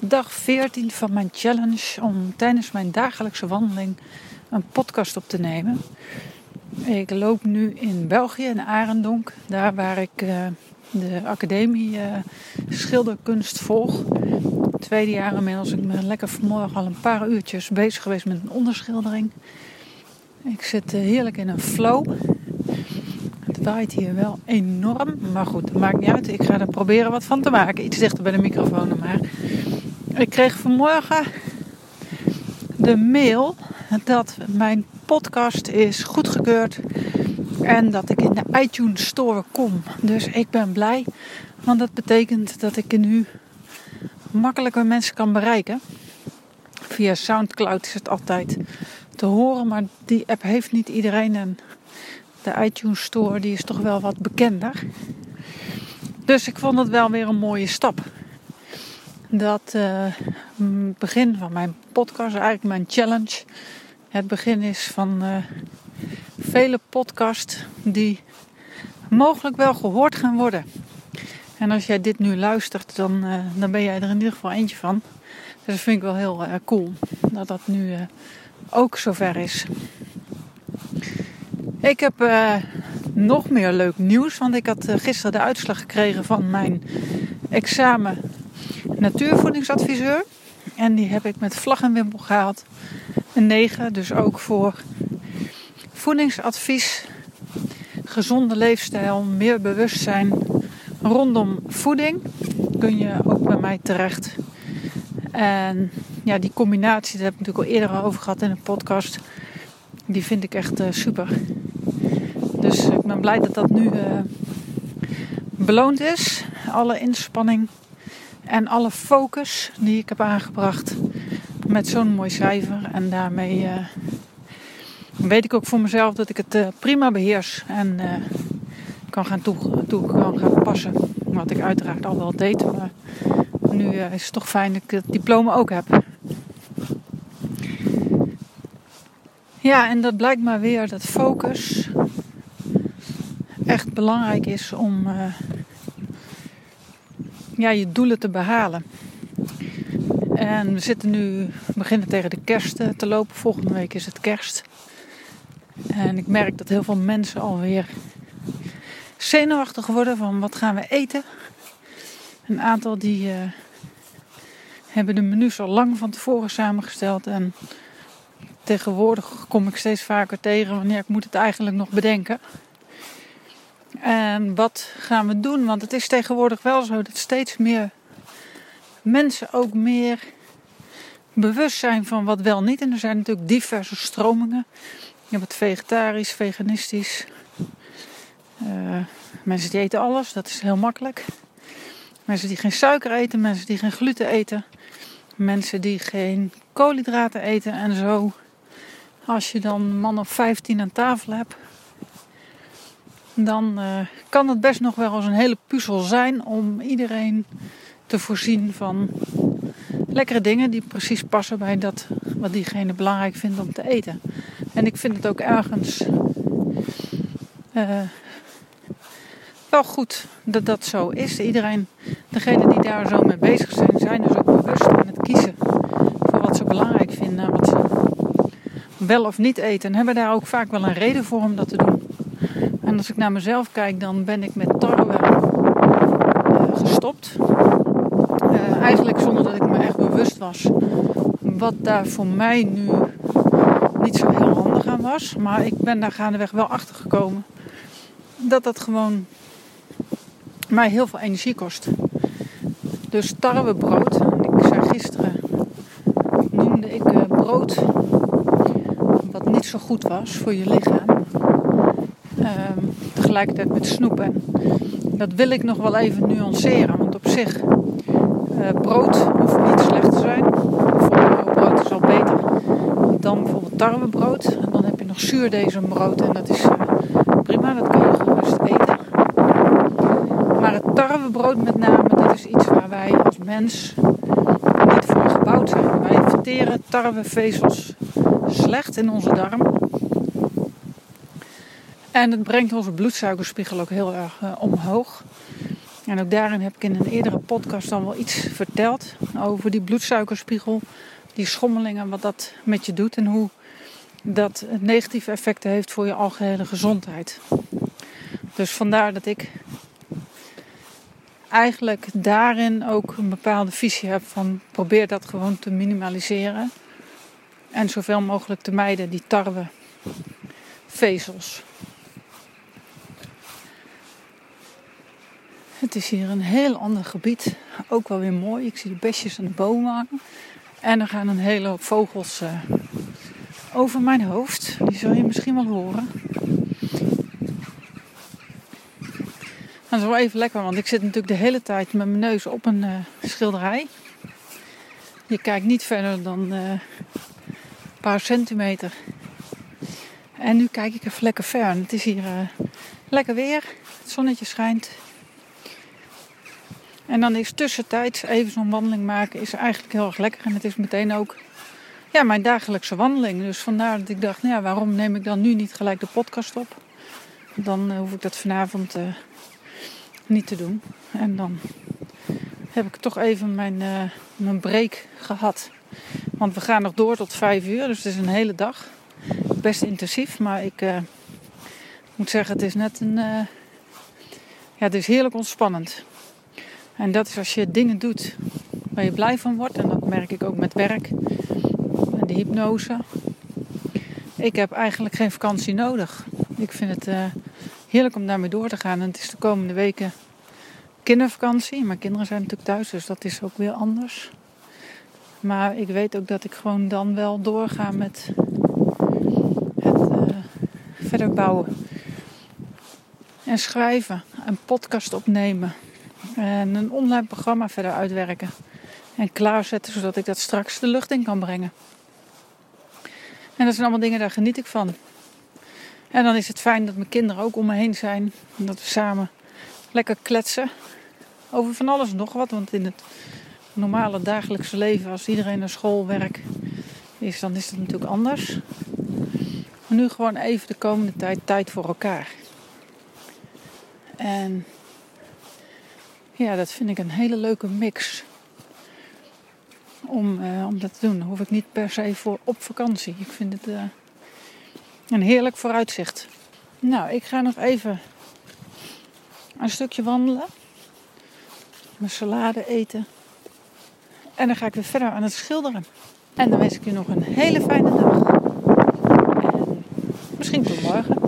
dag 14 van mijn challenge om tijdens mijn dagelijkse wandeling een podcast op te nemen. Ik loop nu in België, in Arendonk, daar waar ik uh, de academie uh, schilderkunst volg. Tweede jaar inmiddels. Ik ben lekker vanmorgen al een paar uurtjes bezig geweest met een onderschildering. Ik zit uh, heerlijk in een flow. Het waait hier wel enorm, maar goed, maakt niet uit. Ik ga er proberen wat van te maken. Iets dichter bij de microfoon maar. Ik kreeg vanmorgen de mail dat mijn podcast is goedgekeurd en dat ik in de iTunes Store kom. Dus ik ben blij, want dat betekent dat ik nu makkelijker mensen kan bereiken. Via SoundCloud is het altijd te horen, maar die app heeft niet iedereen. En de iTunes Store die is toch wel wat bekender. Dus ik vond het wel weer een mooie stap dat het begin van mijn podcast, eigenlijk mijn challenge, het begin is van uh, vele podcasts die mogelijk wel gehoord gaan worden. En als jij dit nu luistert, dan, uh, dan ben jij er in ieder geval eentje van. Dus dat vind ik wel heel cool dat dat nu ook zover is. Ik heb nog meer leuk nieuws, want ik had gisteren de uitslag gekregen van mijn examen natuurvoedingsadviseur. En die heb ik met vlag en wimpel gehaald. Een 9, dus ook voor voedingsadvies, gezonde leefstijl, meer bewustzijn rondom voeding. Kun je ook bij mij terecht. En ja, die combinatie, daar heb ik natuurlijk al eerder over gehad in een podcast. Die vind ik echt uh, super. Dus ik ben blij dat dat nu uh, beloond is. Alle inspanning en alle focus die ik heb aangebracht met zo'n mooi cijfer. En daarmee uh, weet ik ook voor mezelf dat ik het uh, prima beheers en uh, kan, gaan toe, toe, kan gaan passen. Wat ik uiteraard al wel deed. Maar nu is het toch fijn dat ik het diploma ook heb. Ja, en dat blijkt maar weer dat focus echt belangrijk is om ja, je doelen te behalen. En we zitten nu, beginnen tegen de kerst eh, te lopen. Volgende week is het kerst. En ik merk dat heel veel mensen alweer zenuwachtig worden van wat gaan we eten. Een aantal die uh, hebben de menus al lang van tevoren samengesteld. En tegenwoordig kom ik steeds vaker tegen wanneer ik moet het eigenlijk nog bedenken. En wat gaan we doen? Want het is tegenwoordig wel zo dat steeds meer mensen ook meer bewust zijn van wat wel niet. En er zijn natuurlijk diverse stromingen. Je hebt het vegetarisch, veganistisch. Uh, mensen die eten alles, dat is heel makkelijk. Mensen die geen suiker eten, mensen die geen gluten eten. Mensen die geen koolhydraten eten en zo. Als je dan man of 15 aan tafel hebt, dan uh, kan het best nog wel eens een hele puzzel zijn om iedereen te voorzien van lekkere dingen die precies passen bij dat wat diegene belangrijk vindt om te eten. En ik vind het ook ergens uh, wel goed dat dat zo is. Iedereen, degene die daar zo mee bezig zijn, zijn dus ook bewust aan het kiezen voor wat ze belangrijk vinden, wat ze wel of niet eten. En hebben daar ook vaak wel een reden voor om dat te doen. En als ik naar mezelf kijk, dan ben ik met tarwe uh, gestopt. Uh, eigenlijk zonder dat ik me echt bewust was wat daar voor mij nu niet zo heel handig aan was. Maar ik ben daar gaandeweg wel achter gekomen dat dat gewoon mij heel veel energie kost. Dus tarwebrood, ik zei gisteren, noemde ik uh, brood wat niet zo goed was voor je lichaam. Ehm, tegelijkertijd met snoepen. Dat wil ik nog wel even nuanceren, want op zich, uh, brood hoeft niet slecht te zijn. brood is al beter dan bijvoorbeeld tarwebrood. En dan heb je nog zuurdesembrood en dat is uh, prima, dat kun je gerust eten. Maar het tarwebrood met name, dat is iets waar wij als mens niet voor gebouwd zijn. Wij verteren tarwevezels slecht in onze darm. En het brengt onze bloedsuikerspiegel ook heel erg uh, omhoog. En ook daarin heb ik in een eerdere podcast dan wel iets verteld over die bloedsuikerspiegel, die schommelingen, wat dat met je doet en hoe dat negatieve effecten heeft voor je algehele gezondheid. Dus vandaar dat ik eigenlijk daarin ook een bepaalde visie heb van probeer dat gewoon te minimaliseren. En zoveel mogelijk te mijden die tarwe vezels. Het is hier een heel ander gebied. Ook wel weer mooi. Ik zie de besjes en de bomen hangen. En er gaan een hele hoop vogels uh, over mijn hoofd. Die zul je misschien wel horen. Dat is wel even lekker, want ik zit natuurlijk de hele tijd met mijn neus op een uh, schilderij. Je kijkt niet verder dan uh, een paar centimeter. En nu kijk ik even lekker ver. Het is hier lekker weer. Het zonnetje schijnt. En dan is tussentijds even zo'n wandeling maken is eigenlijk heel erg lekker. En het is meteen ook ja, mijn dagelijkse wandeling. Dus vandaar dat ik dacht, nou ja, waarom neem ik dan nu niet gelijk de podcast op? Dan hoef ik dat vanavond niet te doen. En dan heb ik toch even mijn, uh, mijn break gehad. Want we gaan nog door tot vijf uur, dus het is een hele dag. Best intensief, maar ik moet zeggen, het is net een. Ja, het is heerlijk ontspannend. En dat is als je dingen doet waar je blij van wordt. En dat merk ik ook met werk en de hypnose. Ik heb eigenlijk geen vakantie nodig. Ik vind het heerlijk om daarmee door te gaan. En het is de komende weken kindervakantie. Mijn kinderen zijn natuurlijk thuis, dus dat is ook weer anders. Maar ik weet ook dat ik gewoon dan wel doorga met het uh, verder bouwen. En schrijven, een podcast opnemen. En een online programma verder uitwerken. En klaarzetten zodat ik dat straks de lucht in kan brengen. En dat zijn allemaal dingen, daar geniet ik van. En dan is het fijn dat mijn kinderen ook om me heen zijn. En dat we samen lekker kletsen over van alles nog wat. Want in het normale dagelijkse leven, als iedereen naar school, werk is, dan is het natuurlijk anders. Maar nu gewoon even de komende tijd tijd voor elkaar. En ja, dat vind ik een hele leuke mix. Om, uh, om dat te doen. Hoef ik niet per se voor op vakantie. Ik vind het uh, een heerlijk vooruitzicht. Nou, ik ga nog even een stukje wandelen. Mijn salade eten. En dan ga ik weer verder aan het schilderen. En dan wens ik je nog een hele fijne dag. En misschien tot morgen.